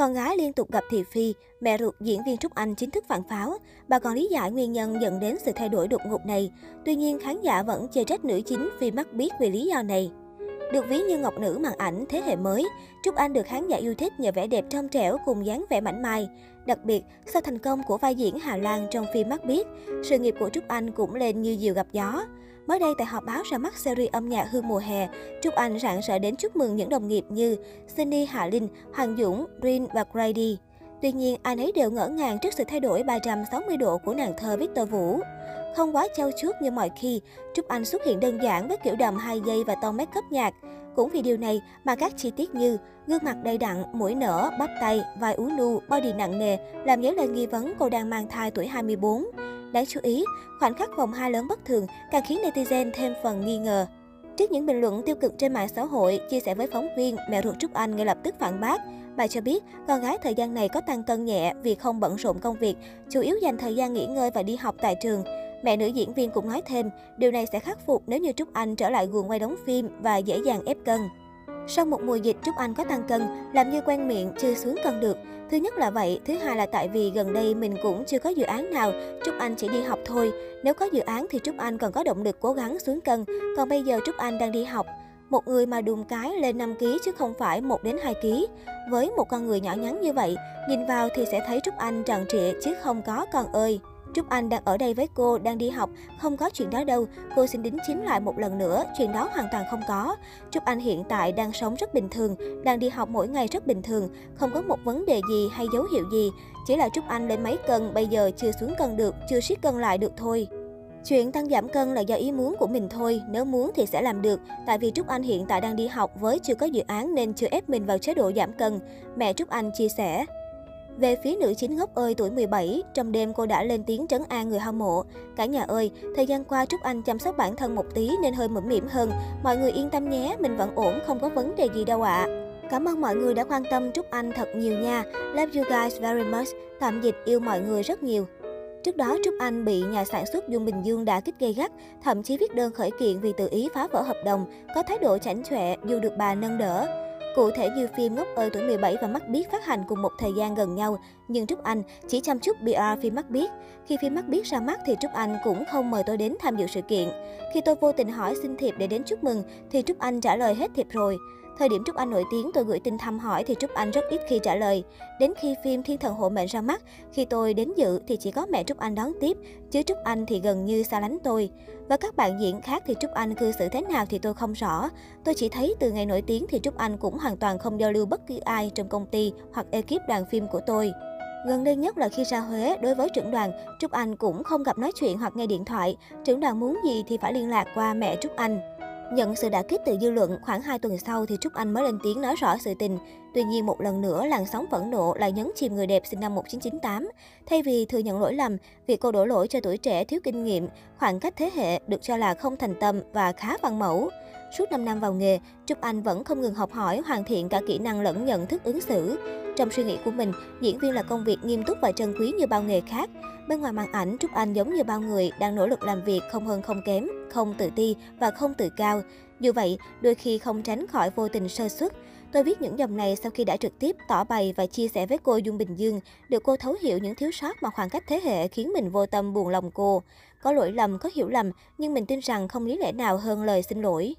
Con gái liên tục gặp thị phi, mẹ ruột diễn viên Trúc Anh chính thức phản pháo. Bà còn lý giải nguyên nhân dẫn đến sự thay đổi đột ngột này. Tuy nhiên, khán giả vẫn chê trách nữ chính vì mắc biết về lý do này. Được ví như ngọc nữ màn ảnh thế hệ mới, Trúc Anh được khán giả yêu thích nhờ vẻ đẹp trong trẻo cùng dáng vẻ mảnh mai. Đặc biệt, sau thành công của vai diễn Hà Lan trong phim Mắt Biết, sự nghiệp của Trúc Anh cũng lên như diều gặp gió. Mới đây tại họp báo ra mắt series âm nhạc Hương mùa hè, Trúc Anh rạng rỡ đến chúc mừng những đồng nghiệp như Sunny Hạ Linh, Hoàng Dũng, Rin và Grady. Tuy nhiên, ai nấy đều ngỡ ngàng trước sự thay đổi 360 độ của nàng thơ Victor Vũ. Không quá trau chuốt như mọi khi, Trúc Anh xuất hiện đơn giản với kiểu đầm 2 giây và tông make up nhạt. Cũng vì điều này mà các chi tiết như gương mặt đầy đặn, mũi nở, bắp tay, vai ú nu, body nặng nề làm dấy lên nghi vấn cô đang mang thai tuổi 24. Đáng chú ý, khoảnh khắc vòng hai lớn bất thường càng khiến netizen thêm phần nghi ngờ. Trước những bình luận tiêu cực trên mạng xã hội, chia sẻ với phóng viên, mẹ ruột Trúc Anh ngay lập tức phản bác. Bà cho biết, con gái thời gian này có tăng cân nhẹ vì không bận rộn công việc, chủ yếu dành thời gian nghỉ ngơi và đi học tại trường. Mẹ nữ diễn viên cũng nói thêm, điều này sẽ khắc phục nếu như Trúc Anh trở lại guồng quay đóng phim và dễ dàng ép cân. Sau một mùa dịch, Trúc Anh có tăng cân, làm như quen miệng, chưa xuống cân được. Thứ nhất là vậy, thứ hai là tại vì gần đây mình cũng chưa có dự án nào, Trúc Anh chỉ đi học thôi. Nếu có dự án thì Trúc Anh còn có động lực cố gắng xuống cân, còn bây giờ Trúc Anh đang đi học. Một người mà đùm cái lên 5 kg chứ không phải 1 đến 2 kg. Với một con người nhỏ nhắn như vậy, nhìn vào thì sẽ thấy Trúc Anh tròn trịa chứ không có con ơi. Trúc Anh đang ở đây với cô, đang đi học, không có chuyện đó đâu. Cô xin đính chính lại một lần nữa, chuyện đó hoàn toàn không có. Trúc Anh hiện tại đang sống rất bình thường, đang đi học mỗi ngày rất bình thường, không có một vấn đề gì hay dấu hiệu gì. Chỉ là Trúc Anh lên mấy cân, bây giờ chưa xuống cân được, chưa siết cân lại được thôi. Chuyện tăng giảm cân là do ý muốn của mình thôi, nếu muốn thì sẽ làm được. Tại vì Trúc Anh hiện tại đang đi học với chưa có dự án nên chưa ép mình vào chế độ giảm cân. Mẹ Trúc Anh chia sẻ. Về phía nữ chính ngốc ơi tuổi 17, trong đêm cô đã lên tiếng trấn an người hâm mộ. Cả nhà ơi, thời gian qua Trúc Anh chăm sóc bản thân một tí nên hơi mũm mỉm hơn. Mọi người yên tâm nhé, mình vẫn ổn, không có vấn đề gì đâu ạ. À. Cảm ơn mọi người đã quan tâm Trúc Anh thật nhiều nha. Love you guys very much. Tạm dịch yêu mọi người rất nhiều. Trước đó, Trúc Anh bị nhà sản xuất Dung Bình Dương đã kích gây gắt, thậm chí viết đơn khởi kiện vì tự ý phá vỡ hợp đồng, có thái độ chảnh chọe dù được bà nâng đỡ. Cụ thể như phim Ngốc ơi tuổi 17 và Mắt biết phát hành cùng một thời gian gần nhau, nhưng Trúc Anh chỉ chăm chút PR phim Mắt biết. Khi phim Mắt biết ra mắt thì Trúc Anh cũng không mời tôi đến tham dự sự kiện. Khi tôi vô tình hỏi xin thiệp để đến chúc mừng thì Trúc Anh trả lời hết thiệp rồi. Thời điểm Trúc Anh nổi tiếng, tôi gửi tin thăm hỏi thì Trúc Anh rất ít khi trả lời. Đến khi phim Thiên thần hộ mệnh ra mắt, khi tôi đến dự thì chỉ có mẹ Trúc Anh đón tiếp, chứ Trúc Anh thì gần như xa lánh tôi. Và các bạn diễn khác thì Trúc Anh cư xử thế nào thì tôi không rõ. Tôi chỉ thấy từ ngày nổi tiếng thì Trúc Anh cũng hoàn toàn không giao lưu bất cứ ai trong công ty hoặc ekip đoàn phim của tôi. Gần đây nhất là khi ra Huế, đối với trưởng đoàn, Trúc Anh cũng không gặp nói chuyện hoặc nghe điện thoại. Trưởng đoàn muốn gì thì phải liên lạc qua mẹ Trúc Anh. Nhận sự đả kích từ dư luận, khoảng 2 tuần sau thì Trúc Anh mới lên tiếng nói rõ sự tình. Tuy nhiên một lần nữa, làn sóng phẫn nộ lại nhấn chìm người đẹp sinh năm 1998. Thay vì thừa nhận lỗi lầm, việc cô đổ lỗi cho tuổi trẻ thiếu kinh nghiệm, khoảng cách thế hệ được cho là không thành tâm và khá văn mẫu. Suốt 5 năm vào nghề, Trúc Anh vẫn không ngừng học hỏi, hoàn thiện cả kỹ năng lẫn nhận thức ứng xử. Trong suy nghĩ của mình, diễn viên là công việc nghiêm túc và trân quý như bao nghề khác. Bên ngoài màn ảnh, Trúc Anh giống như bao người đang nỗ lực làm việc không hơn không kém, không tự ti và không tự cao. Dù vậy, đôi khi không tránh khỏi vô tình sơ suất. Tôi viết những dòng này sau khi đã trực tiếp tỏ bày và chia sẻ với cô Dung Bình Dương, được cô thấu hiểu những thiếu sót mà khoảng cách thế hệ khiến mình vô tâm buồn lòng cô. Có lỗi lầm, có hiểu lầm, nhưng mình tin rằng không lý lẽ nào hơn lời xin lỗi.